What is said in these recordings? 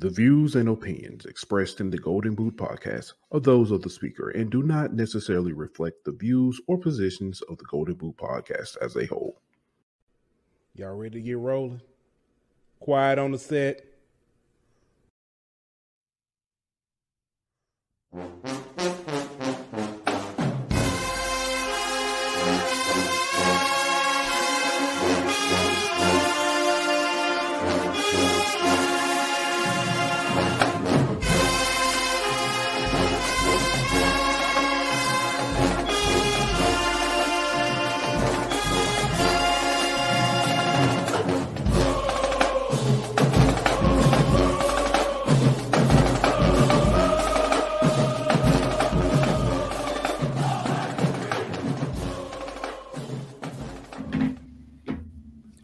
The views and opinions expressed in the Golden Boot podcast are those of the speaker and do not necessarily reflect the views or positions of the Golden Boot podcast as a whole. Y'all ready to get rolling? Quiet on the set.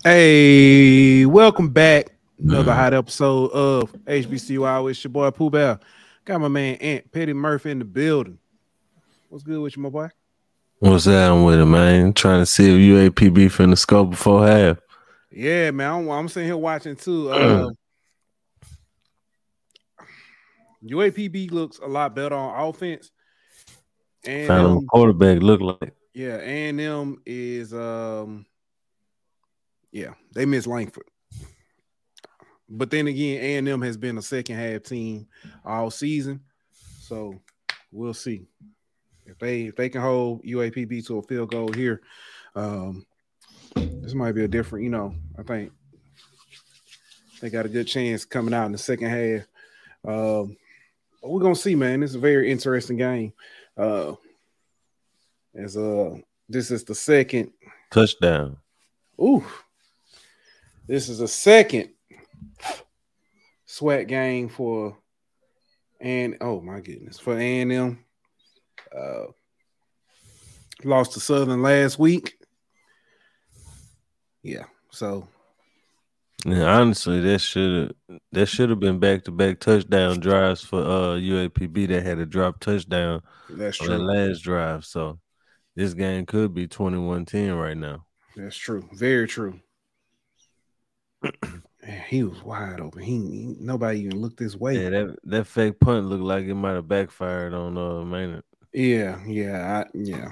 Hey, welcome back. Another Mm. hot episode of HBCU Hour. It's your boy Pooh Bear. Got my man Aunt Petty Murphy in the building. What's good with you, my boy? What's that with it, man? Trying to see if UAPB finna score before half. Yeah, man. I'm, I'm sitting here watching too. Uh, UAPB looks a lot better on offense. And um, quarterback look like. yeah, and them is um yeah, they miss Langford. But then again, A and M has been a second half team all season. So we'll see. If they if they can hold UAPB to a field goal here, um this might be a different, you know, I think they got a good chance coming out in the second half. Um but we're gonna see, man. It's a very interesting game. Uh as uh this is the second Touchdown. Ooh, this is a second sweat game for and oh my goodness for A and M. Uh, lost to Southern last week. Yeah, so And honestly, that should have that should have been back to back touchdown drives for uh UAPB that had a drop touchdown that's on that true. last drive. So this game could be 21-10 right now. That's true. Very true. Man, he was wide open. He, he- nobody even looked this way. Yeah, that that fake punt looked like it might have backfired on uh Maynor. Yeah, yeah, I, yeah,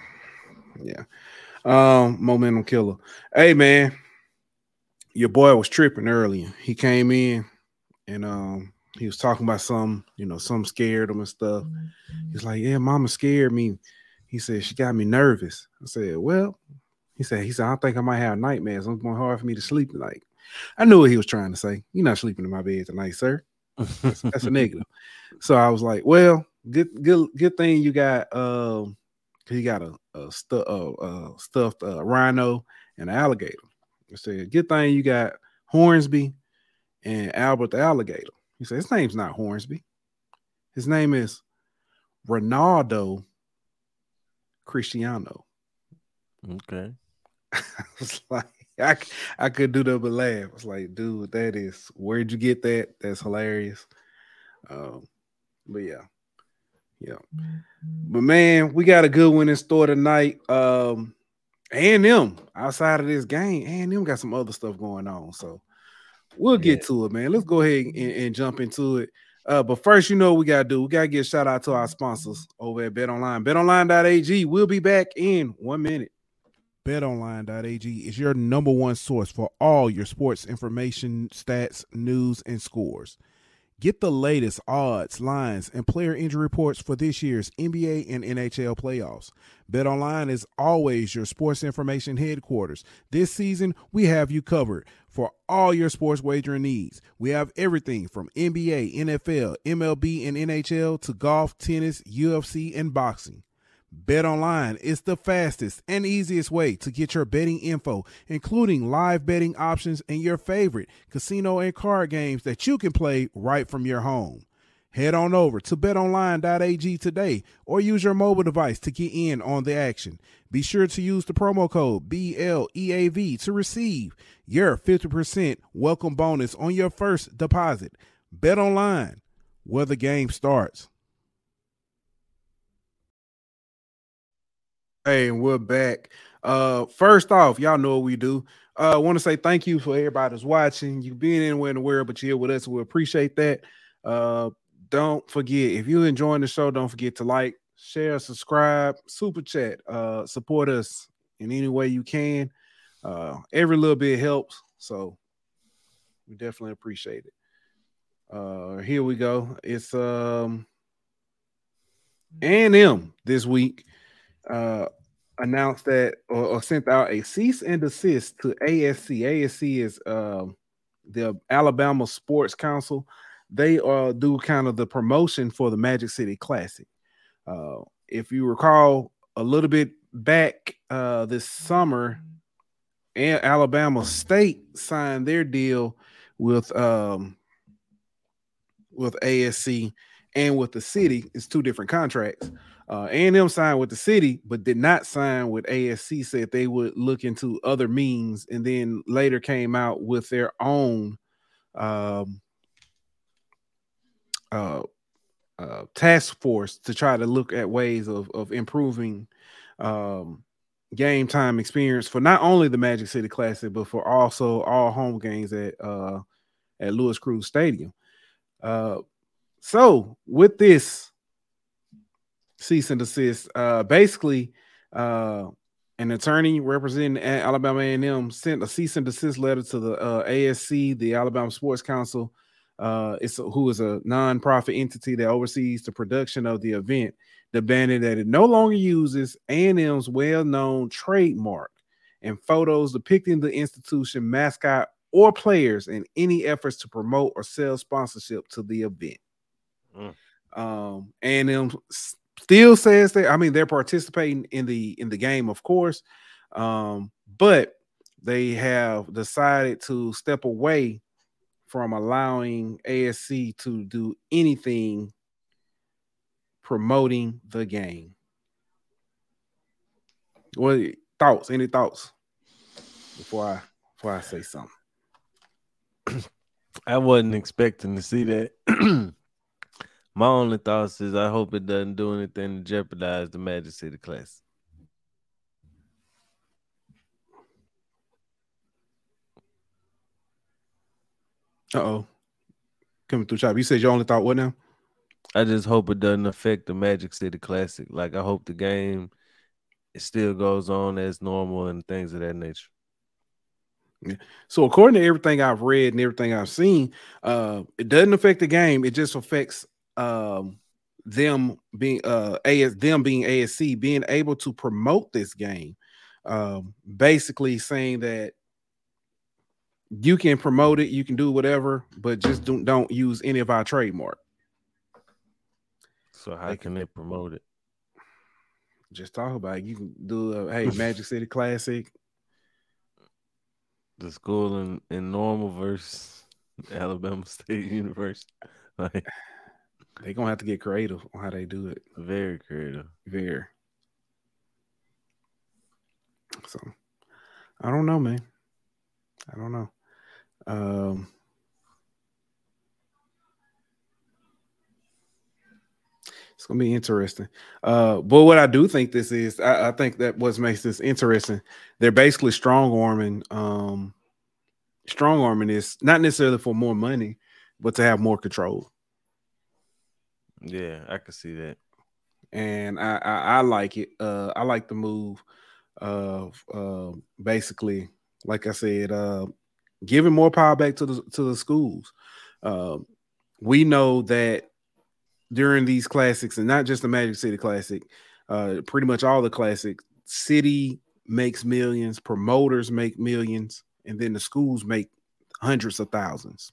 yeah. Um, momentum killer. Hey man, your boy was tripping earlier. He came in and um he was talking about some, you know, some scared him and stuff. He's like, Yeah, mama scared me. He said she got me nervous. I said, Well, he said, he said, I think I might have nightmares. It's more hard for me to sleep tonight. I knew what he was trying to say. You're not sleeping in my bed tonight, sir. That's, that's a negative. So I was like, well, good, good, good thing you got um you got a, a stu- uh, uh, stuffed uh, rhino and an alligator. I said, good thing you got Hornsby and Albert the alligator. He said, his name's not Hornsby. His name is Ronaldo Cristiano. okay. I was like, I, I could do that but laugh. I was like, dude, that is where'd you get that? That's hilarious. Um, but yeah, yeah. But man, we got a good one in store tonight. Um, and them outside of this game, and them got some other stuff going on. So we'll get Yeah. to it, man. Let's go ahead and, and jump into it. Uh, but first, you know what we gotta do. We gotta give a shout out to our sponsors over at BetOnline. BetOnline.ag. We'll be back in one minute. BetOnline.ag is your number one source for all your sports information, stats, news, and scores. Get the latest odds, lines, and player injury reports for this year's NBA and NHL playoffs. BetOnline is always your sports information headquarters. This season, we have you covered for all your sports wagering needs. We have everything from NBA, NFL, MLB, and NHL to golf, tennis, UFC, and boxing. Bet online is the fastest and easiest way to get your betting info, including live betting options and your favorite casino and card games that you can play right from your home. Head on over to betonline.ag today or use your mobile device to get in on the action. Be sure to use the promo code BLEAV to receive your 50% welcome bonus on your first deposit. Bet online, where the game starts. Hey, and we're back. Uh, first off, y'all know what we do. Uh, I want to say thank you for everybody that's watching. You being anywhere in the world, but you're here with us. We appreciate that. Uh, don't forget if you're enjoying the show, don't forget to like, share, subscribe, super chat, uh, support us in any way you can. Uh, every little bit helps, so we definitely appreciate it. Uh, here we go. It's um A&M this week uh announced that or, or, sent out a cease and desist to ASC. ASC is um the Alabama Sports Council. They uh do kind of the promotion for the Magic City Classic. Uh, if you recall a little bit back uh this summer, Alabama State signed their deal with um with ASC and with the city. It's two different contracts. Uh, A&M signed with the city, but did not sign with ASC. Said they would look into other means, and then later came out with their own um, uh, uh, task force to try to look at ways of of improving um, game time experience for not only the Magic City Classic, but for also all home games at uh, at Louis Crews Stadium. Uh, so with this cease and desist, uh, basically, uh, an attorney representing Alabama A&M sent a cease and desist letter to the uh, ASC, the Alabama Sports Council. Uh, it's a, who is a nonprofit entity that oversees the production of the event, demanding that it no longer uses A&M's well-known trademark and photos depicting the institution mascot or players in any efforts to promote or sell sponsorship to the event. Mm. Um, them still says that I mean they're participating in the in the game, of course, um, but they have decided to step away from allowing ASC to do anything promoting the game. What thoughts? Any thoughts before I before I say something? I wasn't expecting to see that. My only thoughts is I hope it doesn't do anything to jeopardize the Magic City Classic. Uh oh. Coming through chop. You said you only thought what now? I just hope it doesn't affect the Magic City Classic. Like I hope the game it still goes on as normal and things of that nature. Yeah. So according to everything I've read and everything I've seen, uh, it doesn't affect the game. It just affects um, them being uh AS them being ASC being able to promote this game. Um, basically saying that you can promote it, you can do whatever, but just don't don't use any of our trademark. So how can they promote it? Just talk about it. You can do a hey Magic City Classic, the school in, in normal versus Alabama State University. Like they're gonna have to get creative on how they do it. Very creative. Very. So I don't know, man. I don't know. Um It's gonna be interesting. Uh, but what I do think this is, I, I, think that what makes this interesting, they're basically strong arming, um, strong arming is not necessarily for more money, but to have more control. Yeah, I can see that, and I I, I like it. Uh, I like the move of uh, basically, like I said, uh, giving more power back to the to the schools. Uh, we know that during these classics, and not just the Magic City Classic, uh, pretty much all the classics, city makes millions, promoters make millions, and then the schools make hundreds of 1000s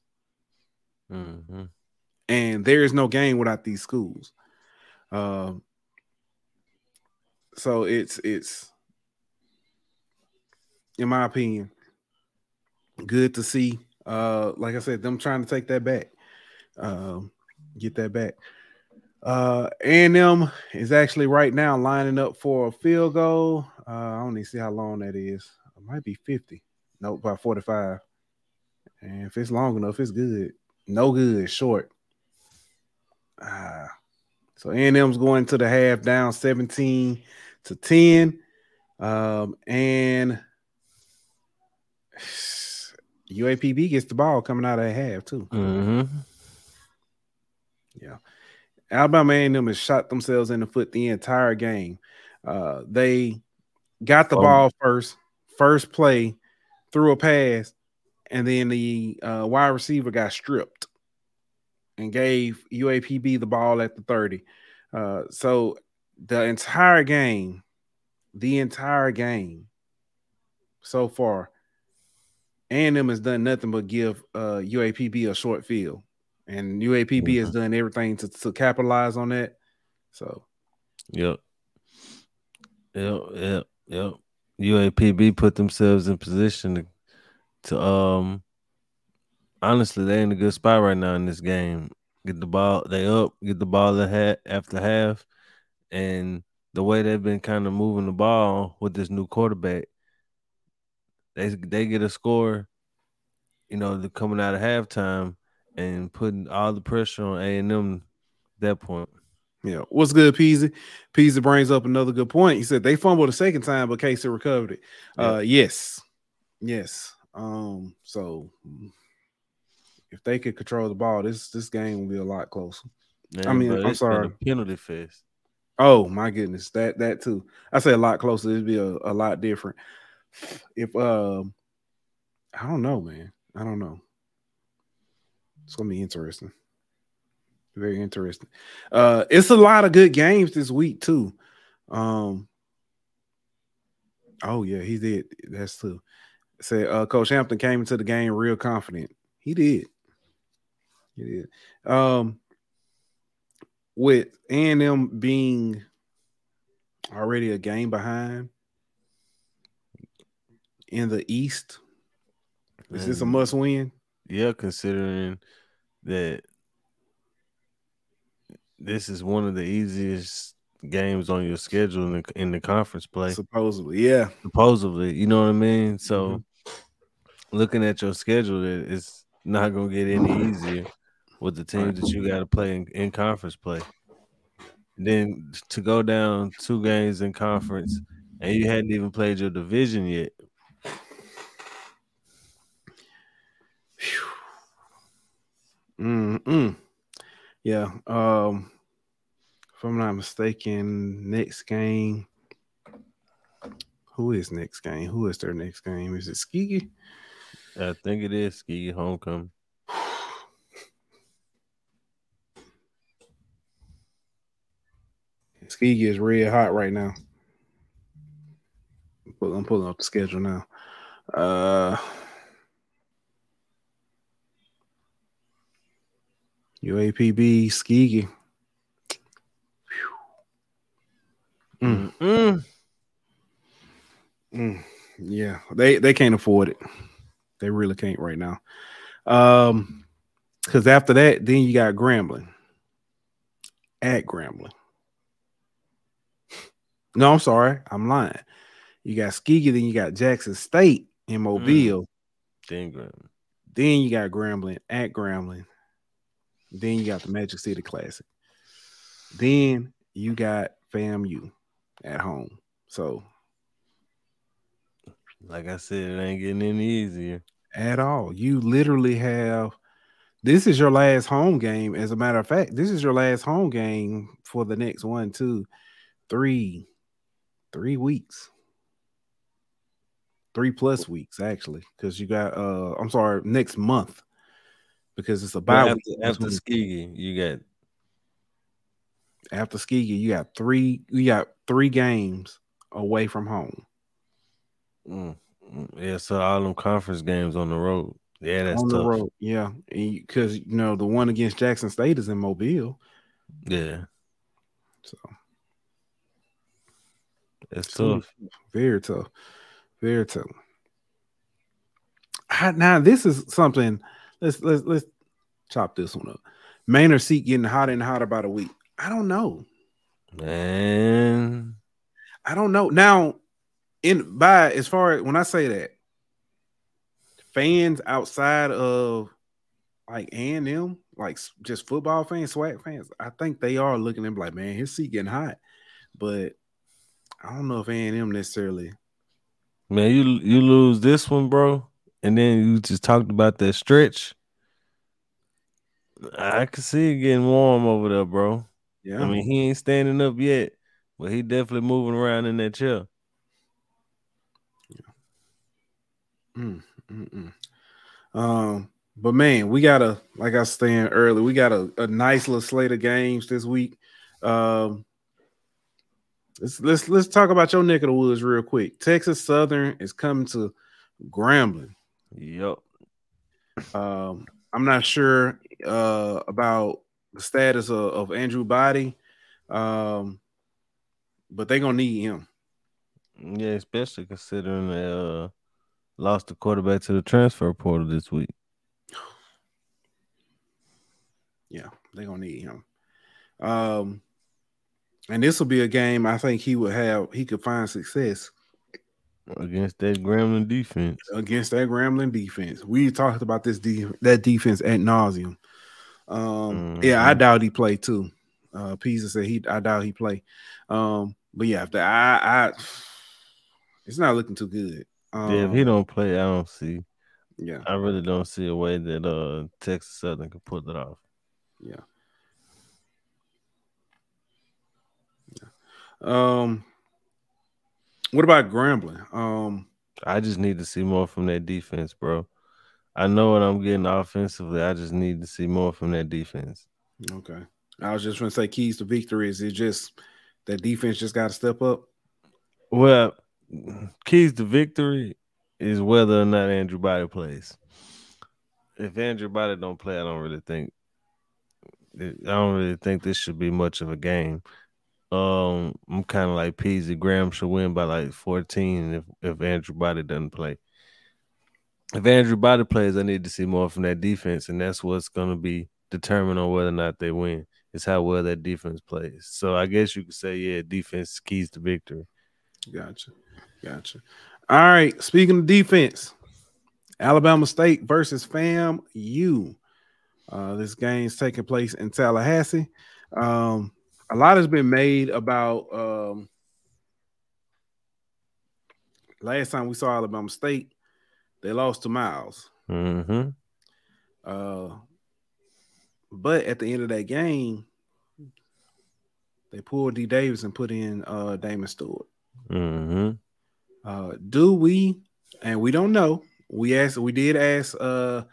mm-hmm. And there is no game without these schools. Uh, so it's it's in my opinion, good to see. Uh, like I said, them trying to take that back, uh, get that back. Uh, A&M is actually right now lining up for a field goal. Uh, I don't even see how long that is. It might be 50. No, nope, about 45. And if it's long enough, it's good. No good, short. Uh, so A&M's going to the half down 17 to 10. Um, and UAPB gets the ball coming out of the half too. Mm-hmm. Yeah. Alabama A&M has shot themselves in the foot the entire game. Uh, they got the Oh. ball first, first play, threw a pass, and then the uh, wide receiver got stripped and gave UAPB the ball at the 30. Uh, so the entire game, the entire game so far, A&M has done nothing but give uh, UAPB a short field. And UAPB has done everything to, to capitalize on that. So Yep. Yep. Yep. Yep. UAPB put themselves in position to, to um honestly they in a good spot right now in this game. Get the ball, they up, get the ball ahead after half. And the way they've been kind of moving the ball with this new quarterback, they they get a score, you know, the coming out of halftime and putting all the pressure on A and M that point. Yeah, what's good, Peasy? Peasy brings up another good point. He said they fumbled a second time, but Casey recovered it. Uh, yes, yes. Um, so if they could control the ball, this this game will be a lot closer. I mean, I'm it's been a sorry. penalty fest. Oh my goodness, that that too. I say a lot closer. It'd be a, a lot different. If um, I don't know, man. I don't know. It's gonna be interesting. Very interesting. Uh, it's a lot of good games this week too. Um. Oh yeah, he did. That's true. Said uh, Coach Hampton came into the game real confident. He did. He did. Um with A&M being already a game behind in the East, is this a must win? Yeah, considering that this is one of the easiest games on your schedule in the, in the conference play. Supposedly, yeah. supposedly, you know what I mean? So Mm-hmm. looking at your schedule, it's not gonna get any easier with the teams that you got to play in, in conference play. Then to go down two games in conference, and you hadn't even played your division yet. Mm-mm. Yeah. Um, if I'm not mistaken, next game. Who is next game? Who is their next game? Is it Skigi? I think it is ski homecoming. Skigi is red hot right now. I'm pulling up the schedule now. Uh UAPB. Mm, Mm. mm. Yeah, they they can't afford it. They really can't right now. Um, because after that, then you got Grambling at Grambling. No, I'm sorry, I'm lying. You got Skigi, then you got Jackson State in hmm. Mobile. Then Graham. Then you got Grambling at Grambling. Then you got the Magic City Classic. Then you got FAMU at home. So Like I said, it ain't getting any easier. at all, you literally have this is your last home game. As a matter of fact, this is your last home game for the next one, two, three, three weeks. Three plus weeks, actually, because you got uh I'm sorry, next month. Because it's a bye week after, after between- you got after Skigi, you got three you got three games away from home. mm, mm, yeah. So all them conference games on the road. Yeah, that's on tough. the road. Yeah. Because you know the one against Jackson State is in Mobile. Yeah, So it's tough. Very tough. Very tough. I- now this is something. Let's let's let's chop this one up. Maynor seat getting hotter and hotter by the week. I don't know. Man, I don't know. Now, in by as far as when I say that, fans outside of like and M, like just football fans, SWAC fans, I think they are looking at like, man, his seat getting hot. But I don't know if A and M necessarily. man, you you lose this one, bro, and then you just talked about that stretch. I can see it getting warm over there, bro. Yeah. I mean, he ain't standing up yet, but he definitely moving around in that chair. Mm, mm, mm. Um, but man, we got a like I was saying earlier, we got a, a nice little slate of games this week. Um, let's let's let's talk about your neck of the woods real quick. Texas Southern is coming to Grambling. Yep. Um, I'm not sure uh, about the status of, of Andrew Body, um, but they're gonna need him. Yeah, especially considering they uh, lost the quarterback to the transfer portal this week. Yeah, they're gonna need him. Um, and this will be a game I think he would have. He could find success against that Grambling defense. Against that Grambling defense, we talked about this de- that defense at nauseum. Um, mm-hmm. yeah, I doubt he played too. Uh, Peasy said he, I doubt he play. Um, but yeah, the, I, I, it's not looking too good. Um, yeah, if he um, don't play, I don't see. Yeah, I really don't see a way that uh Texas Southern can pull it off. Yeah. Um, what about Grambling? Um, I just need to see more from that defense, bro. I know what I'm getting offensively. I just need to see more from that defense. Okay. I was just going to say keys to victory. Is it just that defense just got to step up? Well, keys to victory is whether or not Andrew Body plays. If Andrew Body don't play, I don't really think I don't really think this should be much of a game. Um, I'm kind of like Peasy. Graham should win by like 14 if if Andrew Body doesn't play. If Andrew Body plays, I need to see more from that defense, and that's what's going to be determined on whether or not they win. Is how well that defense plays. So I guess you could say, yeah, defense keys to victory. Gotcha, gotcha. All right. Speaking of defense, Alabama State versus FAMU. Uh, this game's taking place in Tallahassee. Um, a lot has been made about um, last time we saw Alabama State, they lost to Miles. Mm-hmm. Uh, but at the end of that game, they pulled D Davis and put in uh, Damon Stewart. Mm-hmm. Uh, do we? And we don't know. We asked. We did ask uh,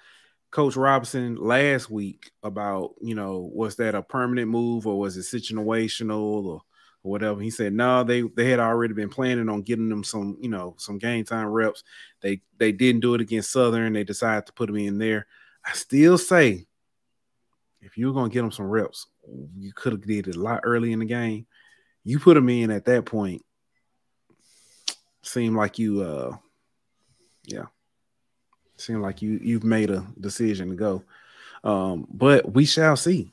Coach Robinson last week about, you know, was that a permanent move or was it situational or, or whatever? He said no, they they had already been planning on getting them some, you know, some game time reps. They they didn't do it against Southern. They decided to put them in there. I still say, if you were gonna get them some reps, you could have did it a lot early in the game. You put them in at that point. Seemed like you, uh, yeah, Seem like you you've made a decision to go. Um, but we shall see.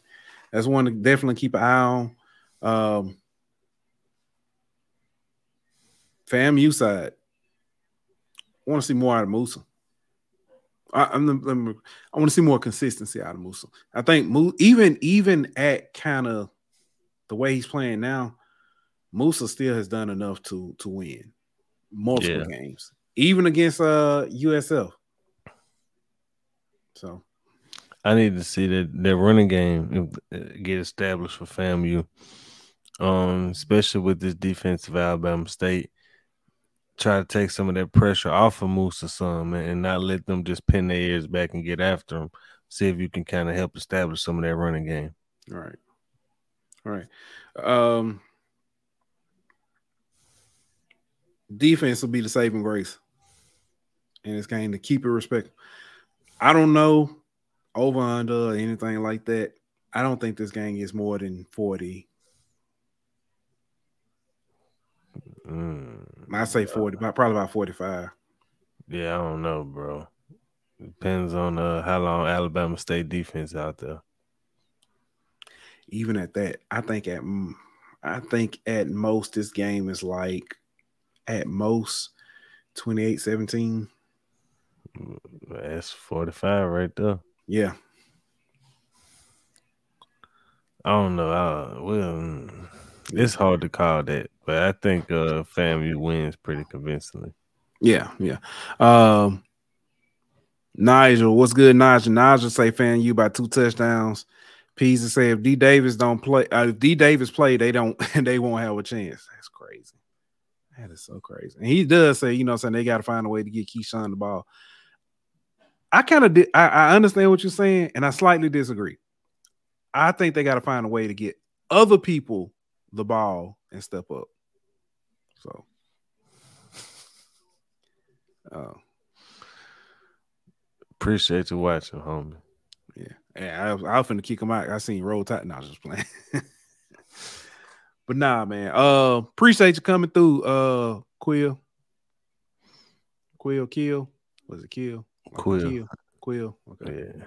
That's one to definitely keep an eye on. Um, FAMU side. I want to see more out of Moussa. I, I'm, I'm, i want to see more consistency out of Moussa. I think even even at kind of the way he's playing now, Moussa still has done enough to to win multiple yeah. games, even against uh USF. So I need to see that that running game uh, get established for FAMU, um, especially with this defense of Alabama State. Try to take some of that pressure off of Moussa some and not let them just pin their ears back and get after them. See if you can kind of help establish some of that running game. All right. All right. Um, defense will be the saving grace in this game to keep it respectful. I don't know over under or anything like that. I don't think this game is more than 40. Mm, I say 40, probably about 45. Yeah, I don't know, bro. Depends on uh, how long Alabama State defense out there. Even at that, I think at I think at most this game is like at most 28-17. That's 45 right there. Yeah. I don't know. I, well, it's hard to call that, but I think uh FAMU wins pretty convincingly. Yeah, yeah. Um Nigel, what's good, Nigel? Nigel say FAMU by two touchdowns. Peasy say if D Davis don't play, uh, if D Davis play, they don't, they won't have a chance. That's crazy. That is so crazy. And he does say, you know, saying they got to find a way to get Keyshawn the ball. I kind of, di- I, I understand what you're saying, and I slightly disagree. I think they got to find a way to get other people the ball and step up. So, uh, Appreciate you watching, homie. yeah, yeah. I was, I was finna kick him out. I seen roll tide. No, I was just playing. but nah, man. Uh, appreciate you coming through. Uh, Quill, Quill, kill. Was it kill? Quill. Quill. Okay. Yeah.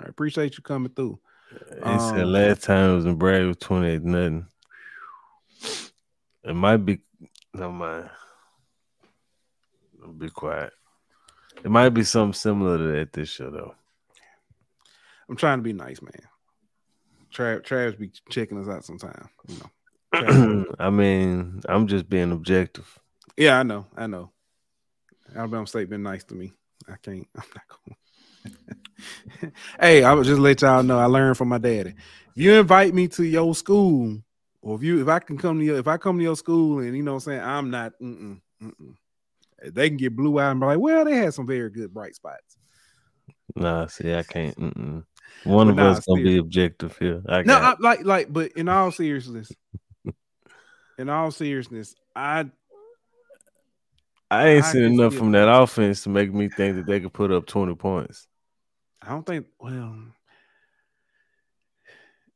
I appreciate you coming through. He said Um, last time it was in Brad was 28 nothing. It might be no mind. I'll be quiet. It might be something similar to that this year though. I'm trying to be nice, man. Trav, Travis be checking us out sometime. You know. I mean, I'm just being objective. yeah, I know. I know. Alabama State been nice to me. I can't. I'm not going. hey, I would just let y'all know. I learned from my daddy. If you invite me to your school, or if you, if I can come to your, if I come to your school, and you know, what I'm saying I'm not. Mm-mm, mm-mm. They can get blue eyed and be like, well, they had some very good bright spots. Nah, see, I can't. Mm-mm. One But of nah, us gonna be objective here. I No, I, like, like, but in all seriousness, in all seriousness, I I ain't I seen enough from that offense to make me think that they could put up 20 points. I don't think. Well,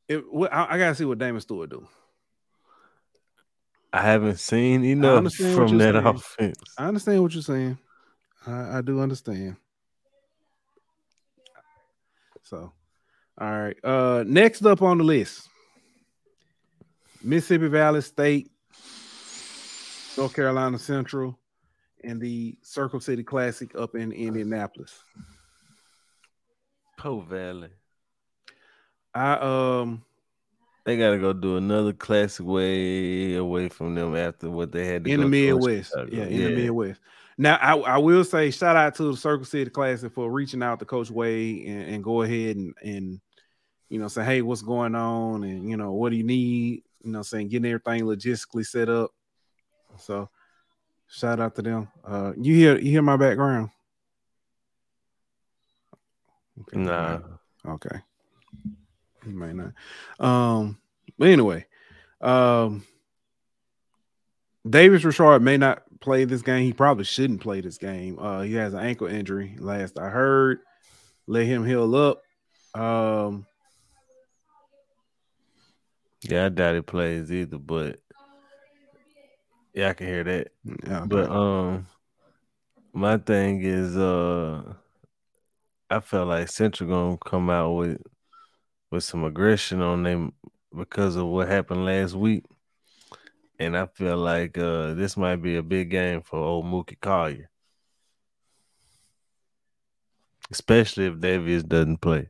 it. I, I gotta see what Damon Stewart do. I haven't seen enough from that saying. offense. I understand what you're saying. I, I do understand. So, all right. Uh, next up on the list, Mississippi Valley State, North Carolina Central, and the Circle City Classic up in Indianapolis. Po Valley. I um They gotta go do another classic way away from them after what they had to do in the Midwest. Yeah, in the Midwest. Now, I, I will say shout out to the Circle City Classic for reaching out to Coach Wade and, and go ahead and, and you know say, hey, what's going on? And you know, what do you need? You know, saying getting everything logistically set up. So shout out to them. Uh you hear you hear my background? Okay, Nah. Okay. He might not. Um, but anyway, um Davius Richard may not play this game. He probably shouldn't play this game. Uh he has an ankle injury, last I heard. Let him heal up. Um Yeah, I doubt he plays either, but yeah, I can hear that. yeah, But um my thing is uh I felt like Central gonna come out with with some aggression on them because of what happened last week. And I feel like uh this might be a big game for old Mookie Collier. Especially if Davius doesn't play.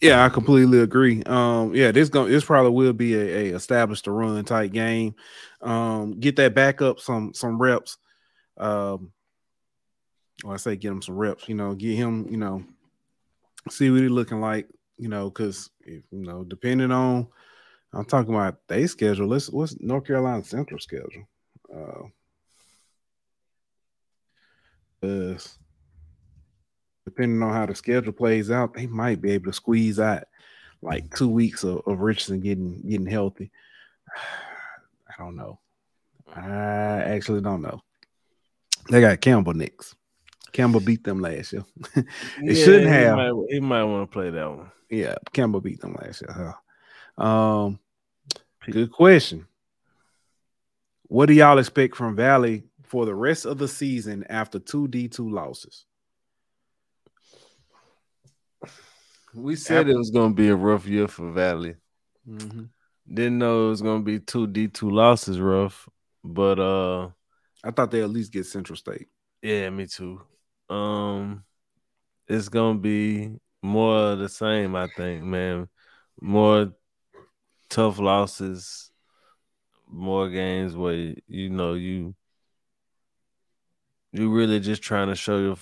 Yeah, I completely agree. Um, yeah, this going this probably will be a, a established to run type game. Um, get that back up some some reps. Um, or I say get him some reps. You know, get him. You know, see what he looking like. You know, because you know, depending on, I'm talking about they schedule. Let's what's North Carolina Central schedule. Uh, 'cause depending on how the schedule plays out, they might be able to squeeze out like two weeks of, of Richardson getting getting healthy. I don't know. I actually don't know. They got Campbell next. Campbell beat them last year. It shouldn't he have. might- he might want to play that one. yeah, Campbell beat them last year. huh? Um, good question. What do y'all expect from Valley for the rest of the season after two D two losses? We said it was gonna be a rough year for Valley. Mm-hmm. Didn't know it was gonna be two D two losses rough, but uh I thought they at least get Central State. yeah, me too. Um it's gonna be more of the same, I think, man. More tough losses, more games where you know you you really just trying to show you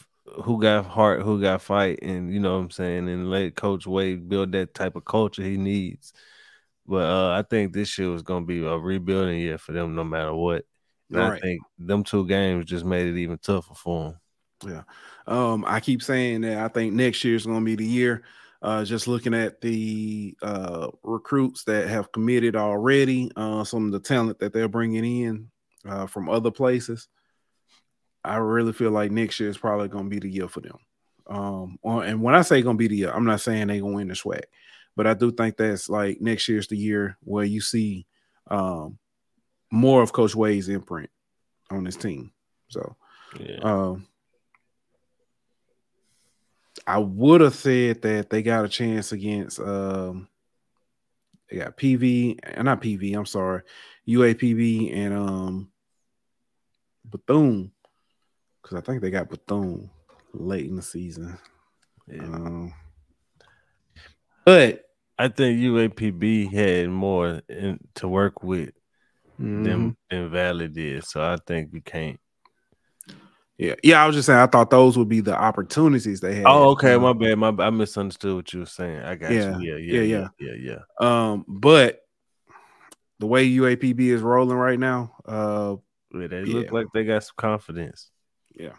who got heart, who got fight, and you know what I'm saying, and let Coach Wade build that type of culture he needs. But uh, I think this year was gonna be a rebuilding year for them, no matter what. And I think them two games just made it even tougher for them. Yeah. Um, I keep saying that I think next year is going to be the year. Uh, just looking at the uh, recruits that have committed already, uh, some of the talent that they're bringing in uh, from other places, I really feel like next year is probably going to be the year for them. Um, and when I say going to be the year, I'm not saying they're going to win the SWAC, but I do think that's like next year's the year where you see um, more of Coach Wade's imprint on this team. So, Yeah. um, I would have said that they got a chance against um they got PV and not PV, I'm sorry, UAPB and um Bethune. Because I think they got Bethune late in the season. yeah. Um, but I think UAPB had more in, to work with mhm. than than Valley did, so I think we can't. yeah, yeah, I was just saying I thought those would be the opportunities they had. Oh, okay, Um, my bad. My I misunderstood what you were saying. I got Yeah, you. Yeah, yeah, yeah, yeah. yeah, yeah, yeah. Um, but the way UAPB is rolling right now, uh Yeah, they Yeah. look like they got some confidence. Yeah.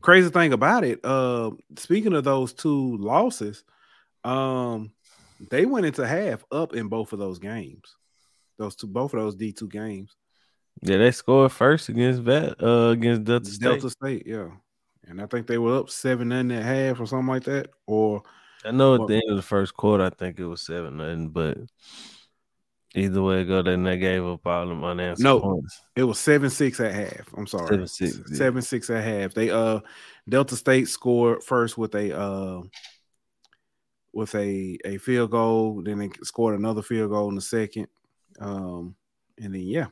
Crazy thing about it, uh, speaking of those two losses, um, they went into half up in both of those games. Those two, both of those D two games. Yeah, they scored first against Vet, uh, against Delta State. Delta State, yeah. And I think they were up seven nothing at half or something like that. Or I know at Well- the end of the first quarter, I think it was seven nothing, but either way it go, then they gave up all them unanswered No. points. it was seven six at half. I'm sorry. 7-6, yeah. Seven six at half. They uh Delta State scored first with a uh with a a field goal, then they scored another field goal in the second. Um and then yeah.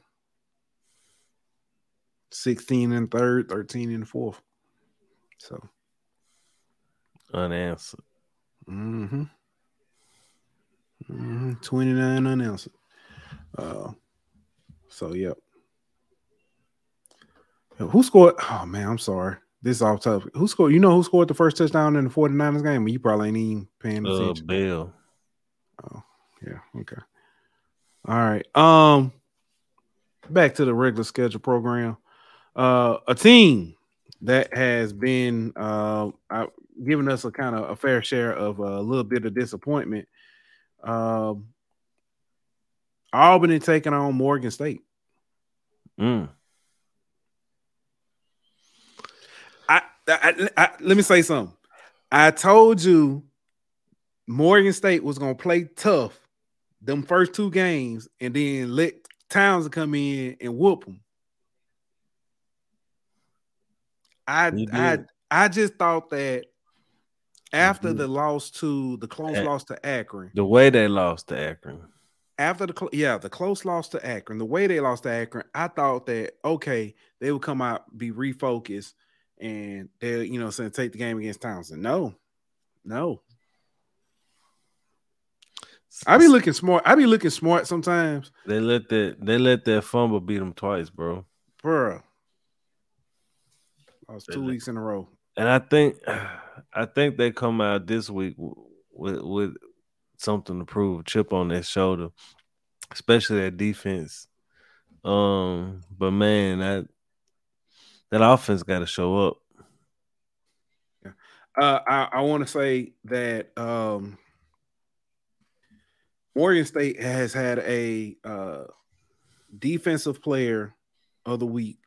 16 and third, 13 and fourth. So Unanswered. mm-hmm. hmm 29 unanswered. Uh so yep. Who scored? Oh man, I'm sorry. This is off topic. Who scored? You know who scored the first touchdown in the 49ers game? You probably ain't even paying attention. Uh, attention. Bill. Oh, yeah. Okay. All right. Um, back to the regular schedule program. Uh, a team that has been uh giving us a kind of a fair share of a little bit of disappointment. Um, Albany taking on Morgan State. Mm. I, I, I- let me say something. I told you Morgan State was gonna play tough them first two games and then let Towns come in and whoop them. I I. I just thought that after did. the loss to the close loss to Akron, The way they lost to Akron. After the yeah the close loss to Akron, the way they lost to Akron, I thought that okay they would come out be refocused and they you know saying take the game against Towson. No, no, I be looking smart. I be looking smart sometimes, They let that they let that fumble beat them twice, bro. bro. Lost was two let- weeks in a row. And I think I think they come out this week with with something to prove, chip on their shoulder, especially that defense. Um, but man, that that offense got to show up. Uh, I, I want to say that um, Morgan State has had a uh, defensive player of the week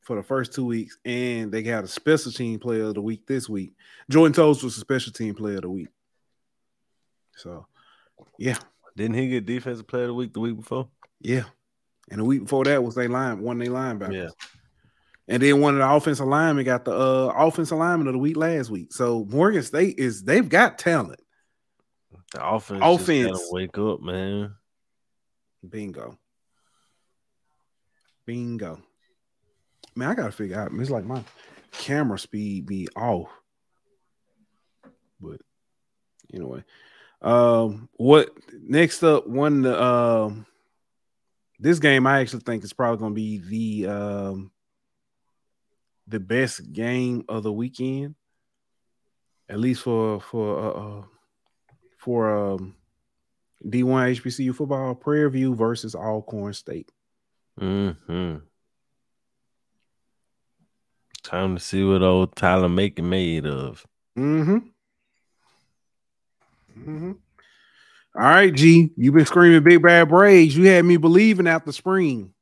for the first two weeks, and they got a special team player of the week this week. Jordan Toast was a special team player of the week. So, yeah, Didn't he get defensive player of the week the week before? yeah. And the week before that was they line one they linebackers. Yeah. And then one of the offensive linemen got the uh, offensive lineman of the week last week. So Morgan State is they've got talent. The offense, offense. Offense. wake up, man. Bingo. Bingo. Man, I gotta figure out. It's like my camera speed be off. But anyway. Um what next up one the um this game I actually think is probably gonna be the um the best game of the weekend, at least for for uh, uh for um D1 HBCU football. Prairie View versus Alcorn State. hmm Time to see what old Tyler Macon made of. Mm-hmm. Mm-hmm. All right, G. You've been screaming big bad Braves. You had me believing after spring.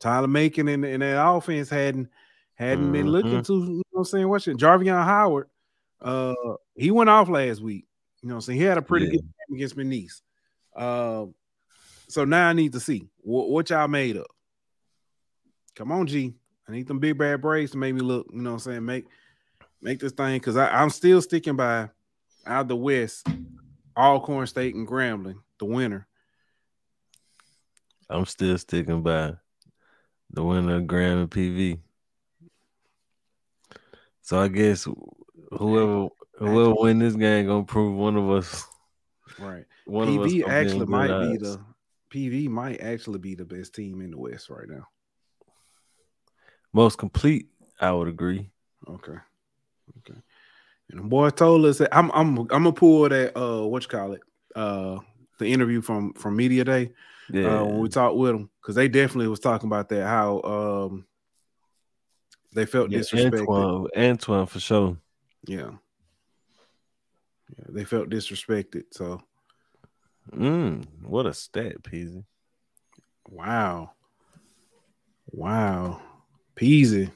Tyler Macon and, and that offense hadn't hadn't been looking to, you know what I'm saying? What's it? Jarvion Howard. Uh he went off last week. You know what I'm saying? He had a pretty Yeah. good game against McNeese. Uh, so now I need to see what, what y'all made up. Come on, G. I need them big bad Braves to make me look, you know what I'm saying? Make make this thing because I'm still sticking by out of the West, Alcorn State and Grambling, the winner. I'm still sticking by the winner of Graham and PV. So I guess whoever whoever win this game gonna prove one of us. Right. One of us PV actually might good be the PV might actually be the best team in the West right now. most complete. I would agree. Okay. Okay. And the boy told us that I'm I'm I'm gonna pull that uh what you call it uh the interview from from media day Yeah, uh, when we talked with them because they definitely was talking about that how um they felt yeah disrespected. Antoine, Antoine for sure. Yeah. Yeah, they felt disrespected. So Mm, what a stat, Peasy. wow. Wow. Peasy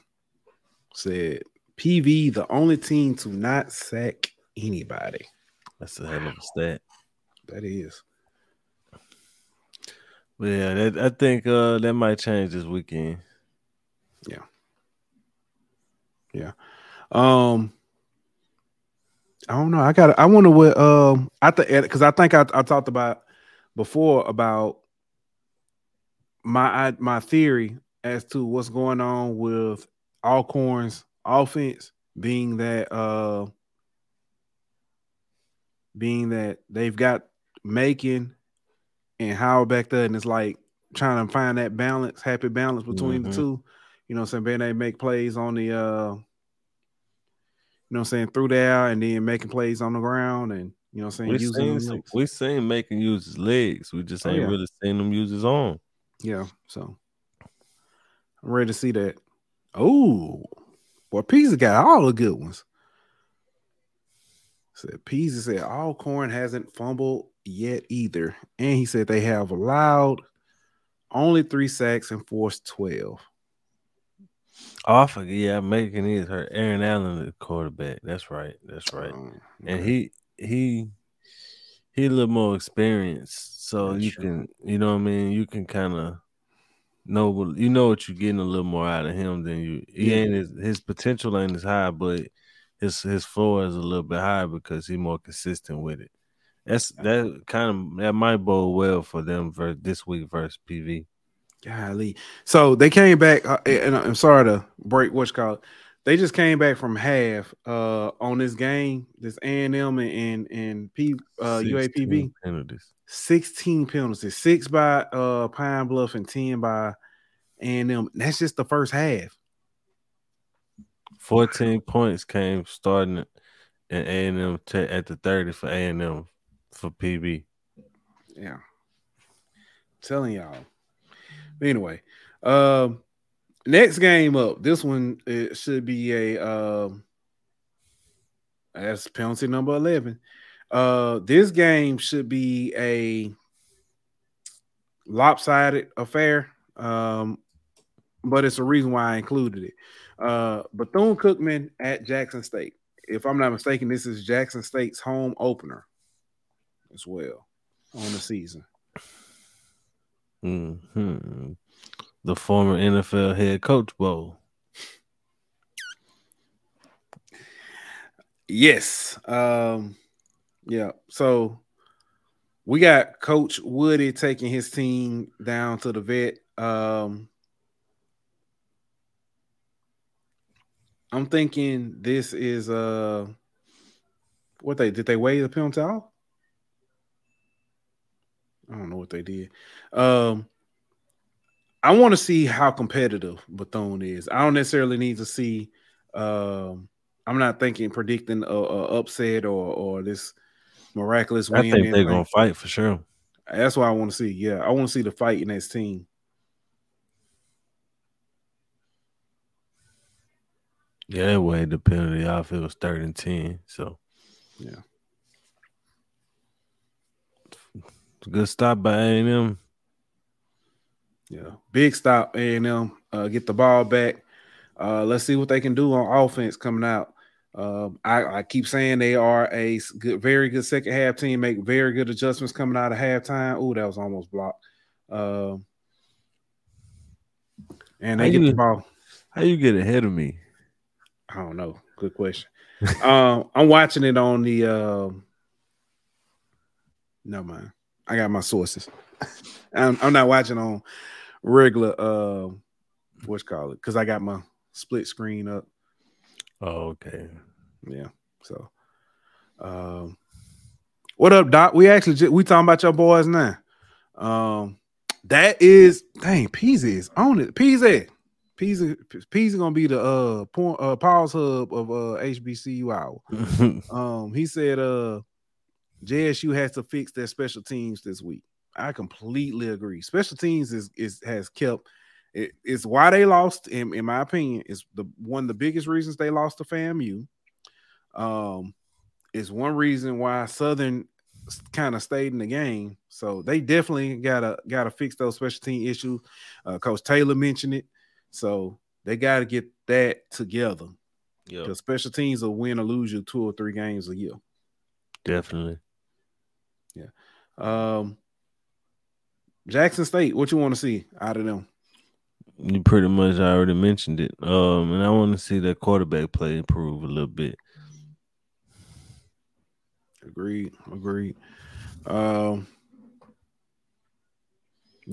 said PV the only team to not sack anybody. That's a hell of a stat. That is. But yeah, that, I think uh, that might change this weekend. Yeah. Yeah. Um, I don't know. I got. I wonder what. Um, I think because I think I, I talked about before about my I, my theory as to what's going on with Alcorn's offense being that uh being that they've got Macon and Howard back there, and it's like trying to find that balance, happy balance between the Mhm. two. You know, what I'm saying able to make plays on the uh you know what I'm saying, through there and then making plays on the ground and you know what I'm saying, We using seen them we seen making use his legs. We just Oh, ain't yeah. really seen him use his arm. Yeah, so I'm ready to see that. Oh, boy, Peasy got all the good ones. Said Peasy said Alcorn hasn't fumbled yet either, and he said they have allowed only three sacks and forced twelve. Off Oh. Yeah, making his hurt. Aaron Allen, the quarterback. That's right. That's right. Um, and he he he a little more experienced, so you true. can you know what I mean. You can kind of know you know what you're getting a little more out of him than you. He ain't his his potential ain't as high, but his his floor is a little bit higher because he's more consistent with it. That's that kind of that might bode well for them for this week versus PV. Golly. So they came back, uh, and I'm sorry to break what's called. They just came back from half uh, on this game, this A and M and and P uh, 16 UAPB. penalties. 16 penalties, six by uh, Pine Bluff and 10 by A and M. That's just the first half. 14 points came starting in A and M at the 30 for A and M for PB. Yeah. telling y'all. But Anyway, um, next game up. This one it should be a um that's penalty number 11. Uh this game should be a lopsided affair. Um, but it's a reason why I included it. Uh Bethune Cookman at Jackson State. If I'm not mistaken, this is Jackson State's home opener as well on the season. hmm The former NFL head coach bowl. Yes. Um, yeah. So we got Coach Woody taking his team down to the vet. Um, I'm thinking this is uh what they did they weigh the penalty off? I don't know what they did. Um I want to see how competitive Bethune is. I don't necessarily need to see Um, I'm not thinking predicting a, a upset or or this miraculous win. I think they're gonna fight for sure. That's what I want to see. Yeah, I want to see the fight in this team. Yeah, that way the penalty off it was third and ten. So yeah. Good stop by A&M. Yeah, big stop A&M. Uh, get the ball back. Uh, let's see what they can do on offense coming out. Uh, I, I, keep saying they are a good, very good second half team. Make very good adjustments coming out of halftime. Oh, that was almost blocked. Uh, and they how get you, the ball. How you get ahead of me? I don't know. Good question. um, I'm watching it on the. Uh, no mind. I got my sources. I'm, I'm, not watching on regular. Uh, what's called it? Because I got my split screen up. Oh, okay. Yeah. So, um, what up, Doc? We actually just, we talking about your boys now. Um, that is dang Peasy is on it. Peasy, Peasy, Peasy gonna be the uh point uh pause hub of uh HBCU hour. um, he said uh JSU has to fix their special teams this week. I completely agree. Special teams is is has kept it, it's why they lost, in, in my opinion, is the one of the biggest reasons they lost to FAMU. Um, is one reason why Southern kind of stayed in the game. So they definitely gotta gotta fix those special team issues. Uh, Coach Taylor mentioned it, so they got to get that together. Yeah, because special teams will win or lose you two or three games a year. Definitely. Yeah. Um, Jackson State, what you want to see out of them? You pretty much already mentioned it. Um, and I want to see that quarterback play improve a little bit. Agreed. Agreed. Um,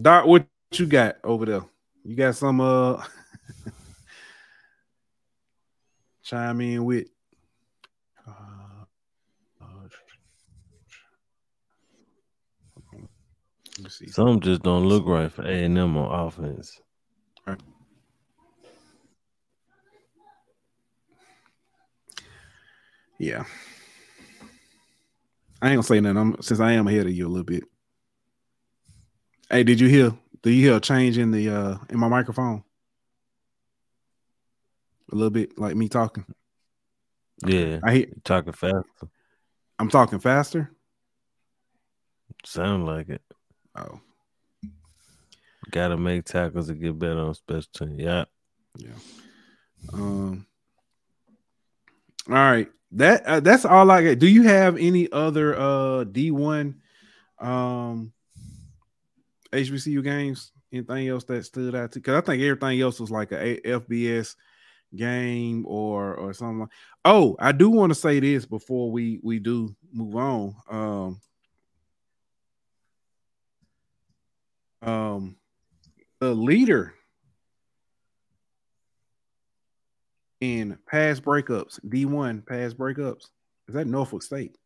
Doc, what you got over there? You got some uh chime in with Some just don't look right for A and M on offense. Yeah. I ain't gonna say nothing. I'm, since I am ahead of you a little bit. Hey, did you hear? Do you hear a change in the uh in my microphone? A little bit like me talking. Yeah, I hear talking faster. I'm talking faster. Sound like it. Oh, gotta make tackles to get better on special team. Yeah, yeah. Um. All right, that uh, that's all I get. Do you have any other uh D1 um HBCU games? Anything else that stood out to? Because I think everything else was like a FBS game or or something. Like, oh, I do want to say this before we we do move on. Um, um, the leader in pass breakups, D1 pass breakups. Is that Norfolk State?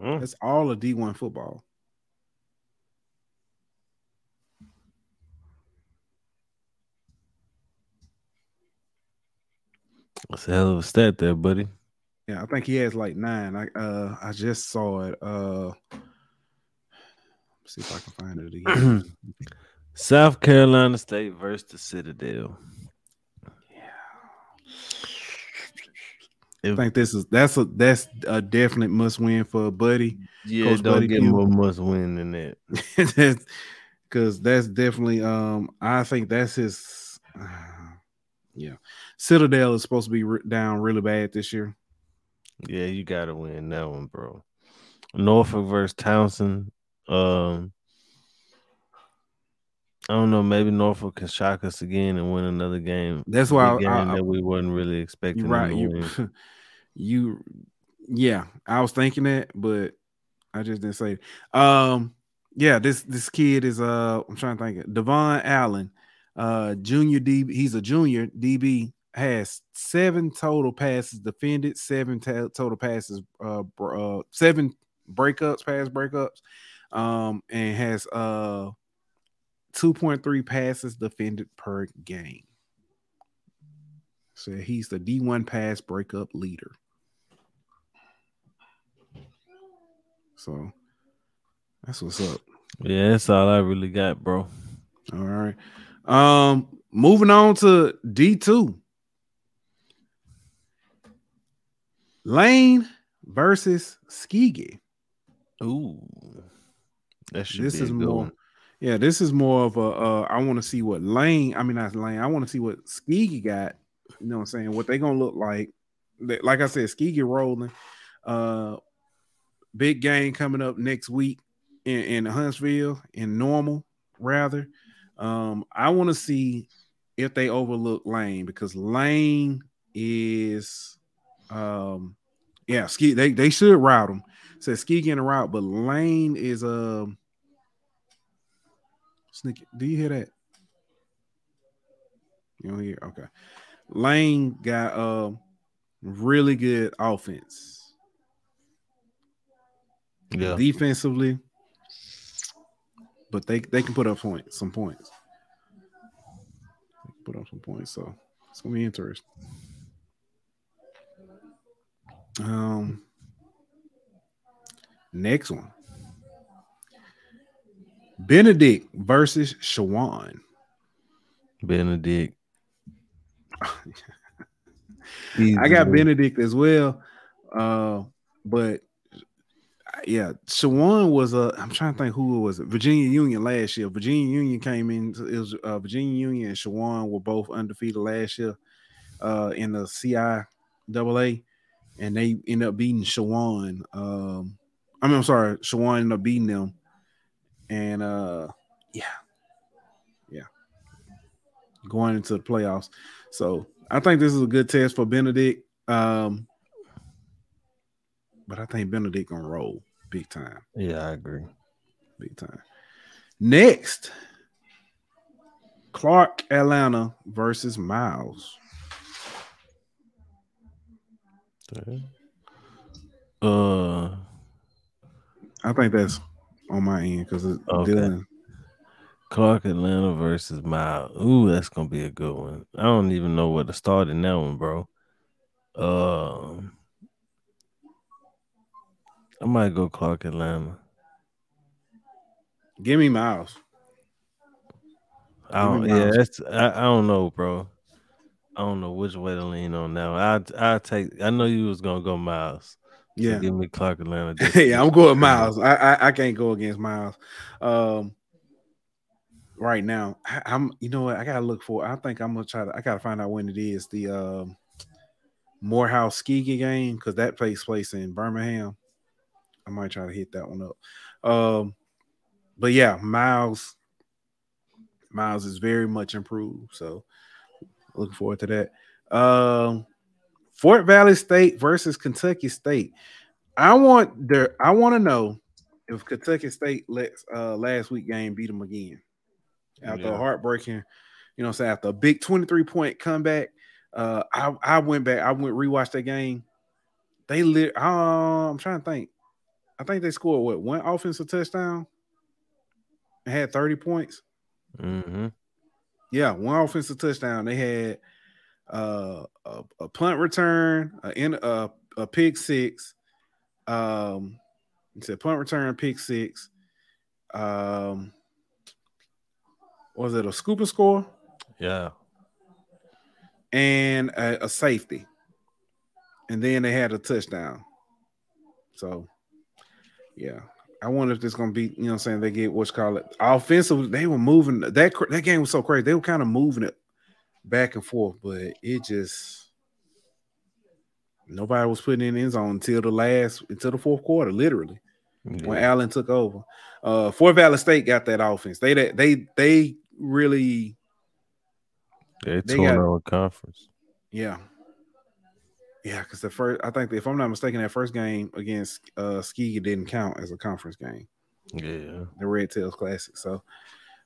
Mm. That's all of D1 football. That's a hell of a stat there, buddy. Yeah, I think he has like nine. I uh I just saw it. Uh see if I can find it again. South Carolina State versus the Citadel. Yeah. I think this is that's a that's a definite must win for Buddy. Yeah, Coach don't Buddy get more must win than that. Because that's definitely um I think that's his. Uh, yeah, Citadel is supposed to be re- down really bad this year. Yeah, you got to win that one, bro. Norfolk versus Towson. Um, I don't know. Maybe Norfolk can shock us again and win another game. That's why game I, I, that we wasn't really expecting. Right, you, you, yeah, I was thinking that, but I just didn't say. It. Um, yeah, this this kid is uh, I'm trying to think. Devon Allen, uh, junior DB. He's a junior DB. Has seven total passes defended, seven t- total passes, uh, uh, seven breakups, pass breakups, um, and has uh 2.3 passes defended per game. So he's the D1 pass breakup leader. So that's what's up. Yeah, that's all I really got, bro. All right. Um, moving on to D2. Lane versus Skigi. Ooh. That should This be is more one. yeah, this is more of a uh I want to see what Lane, I mean not Lane, I want to see what Skigi got. You know what I'm saying? What they gonna look like. Like I said, Skigi rolling. Uh big game coming up next week in, in Huntsville, in normal, rather. Um, I want to see if they overlook Lane because Lane is um yeah, ski they, they should route him. Says ski getting a route, but Lane is um sneaky. Do you hear that? You don't hear? Okay. Lane got um really good offense. Yeah. defensively, but they they can put up points, some points. Put up some points, so it's gonna be interesting. Um, next one, Benedict versus Shawan. Benedict. I got Benedict as well, uh, but yeah, Shawan was a. I'm trying to think who it was. Virginia Union last year. Virginia Union came in. It was uh, Virginia Union and Shawan were both undefeated last year uh, in the CI double A, and they ended up beating Shawan. Um, I mean, I'm sorry, Shawan ended up beating them, and uh, yeah, yeah, going into the playoffs. So I think this is a good test for Benedict. Um, but I think Benedict gonna roll big time, Yeah, I agree. big time. Next, Clark Atlanta versus Miles. Uh, I think that's on my end because Okay. Dylan. Clark Atlanta versus Miles. Ooh, that's gonna be a good one. I don't even know where to start in that one, bro. Um, I might go Clark Atlanta. Give me Miles. I don't, yeah, that's I, I don't know, bro. I don't know which way to lean on now. I I take. I know you was gonna go Miles. Yeah, give me Clark Atlanta. yeah, I'm going Miles. I, I I can't go against Miles. Um, right now, I, I'm. You know what? I gotta look for. I think I'm gonna try to. I gotta find out when it is the um Morehouse Ski game because that takes place in Birmingham. I might try to hit that one up. Um, but yeah, Miles. Miles is very much improved. So looking forward to that. Um, Fort Valley State versus Kentucky State. I want their I want to know if Kentucky State lets uh last week game beat them again after a Yeah. heartbreaking, you know, I'm saying after a big 23 point comeback. Uh, I I went back, I went rewatched that game. They lit. Uh, I'm trying to think. I think they scored what one offensive touchdown and had 30 points. Mm-hmm. Yeah, one offensive touchdown. They had uh, a, a punt return, a, in, a, a pick six. Um, it's a punt return, pick six. Um, was it a scoop and score Yeah. and a, a safety? And then they had a touchdown. So, yeah. I wonder if this gonna be, you know, I'm saying they get what's called it offensive. They were moving that that game was so crazy. They were kind of moving it back and forth, but it just nobody was putting in the end zone until the last until the fourth quarter, literally when Allen took over. Uh Fort Valley State got that offense. They they they, they really They they got- our conference. yeah. Yeah, because the first I think if I'm not mistaken, that first game against uh Ski didn't count as a conference game, Yeah. the Red Tails Classic. So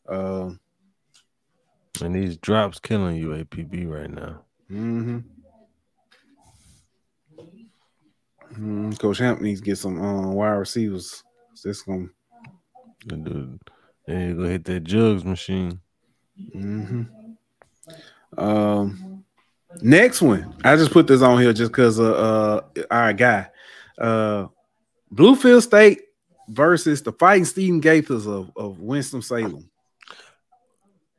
um And these drops killing you, APB right now. Mm-hmm. Mm, Coach Hamp needs to get some uh, wide receivers. This The dude, need go hit that jugs machine. mm-hmm. Um Next one, I just put this on here just because of uh, our guy, uh, Bluefield State versus the Fighting Stephen Gaithers of of Winston Salem.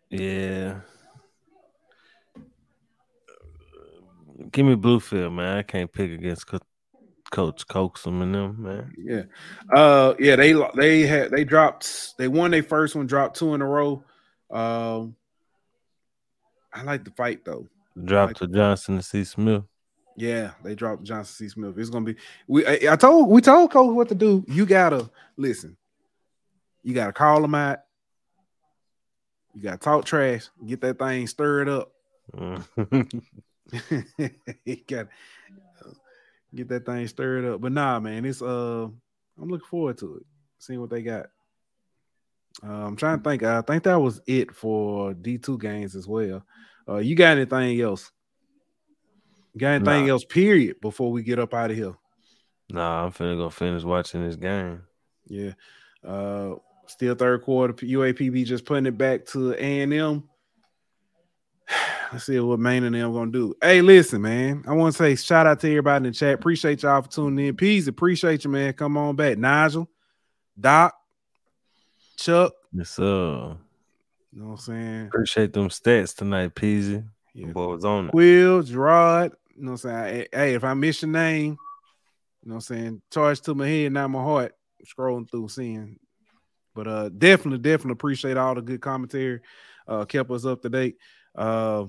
Yeah. Give me Bluefield, man. I can't pick against Co- Coach Coaxum and them, man. Yeah, uh, yeah. They they had they dropped they won their first one, dropped two in a row. Um, I like the fight though. Drop Like- to Johnson and C. Smith. Yeah, they dropped Johnson C. Smith. It's gonna be we. I, I told we told Coach what to do. You gotta listen. You gotta call them out. You gotta talk trash. Get that thing stirred up. Mm. you got get that thing stirred up. But nah, man, it's uh, I'm looking forward to it. Seeing what they got. Uh, I'm trying to think. I think that was it for D2 games as well. Uh, you got anything else? Got anything Nah. else? Period. Before we get up out of here. nah, I'm finna go finish watching this game. Yeah. Uh, still third quarter. UAPB just putting it back to A and M. Let's see what Maine and them gonna do. Hey, listen, man. I want to say shout out to everybody in the chat. Appreciate y'all for tuning in. Peas, appreciate you, man. Come on back. Nigel, Doc, Chuck. Yes, sir. You know what I'm saying? Appreciate them stats tonight, Peasy. Yeah. Boy was on it. Will, Gerard. You know what I'm saying? Hey, if I miss your name, you know what I'm saying? Charge to my head, not my heart. Scrolling through seeing. But uh definitely, definitely appreciate all the good commentary. Uh kept us up to date. Uh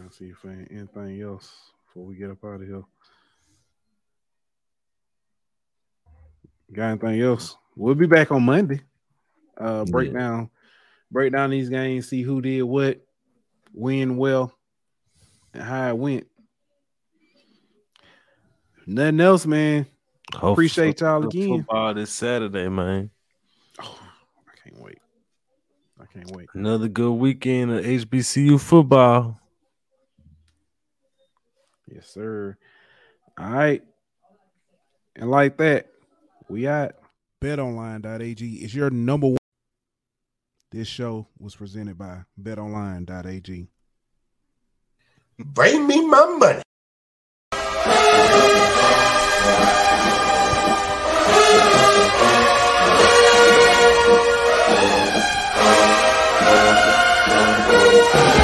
I'll see if anything else before we get up out of here. Got anything else? We'll be back on Monday. Uh break Yeah. down break down these games, see who did what, win well, and how it went. Nothing else, man. Hopefully Appreciate y'all again. Football this Saturday, man. Oh, I can't wait. I can't wait. Another good weekend of HBCU football. Yes, sir. All right. And like that, we at betonline.ag is your number one. This show was presented by betonline.ag. Bring me my money. Thank you.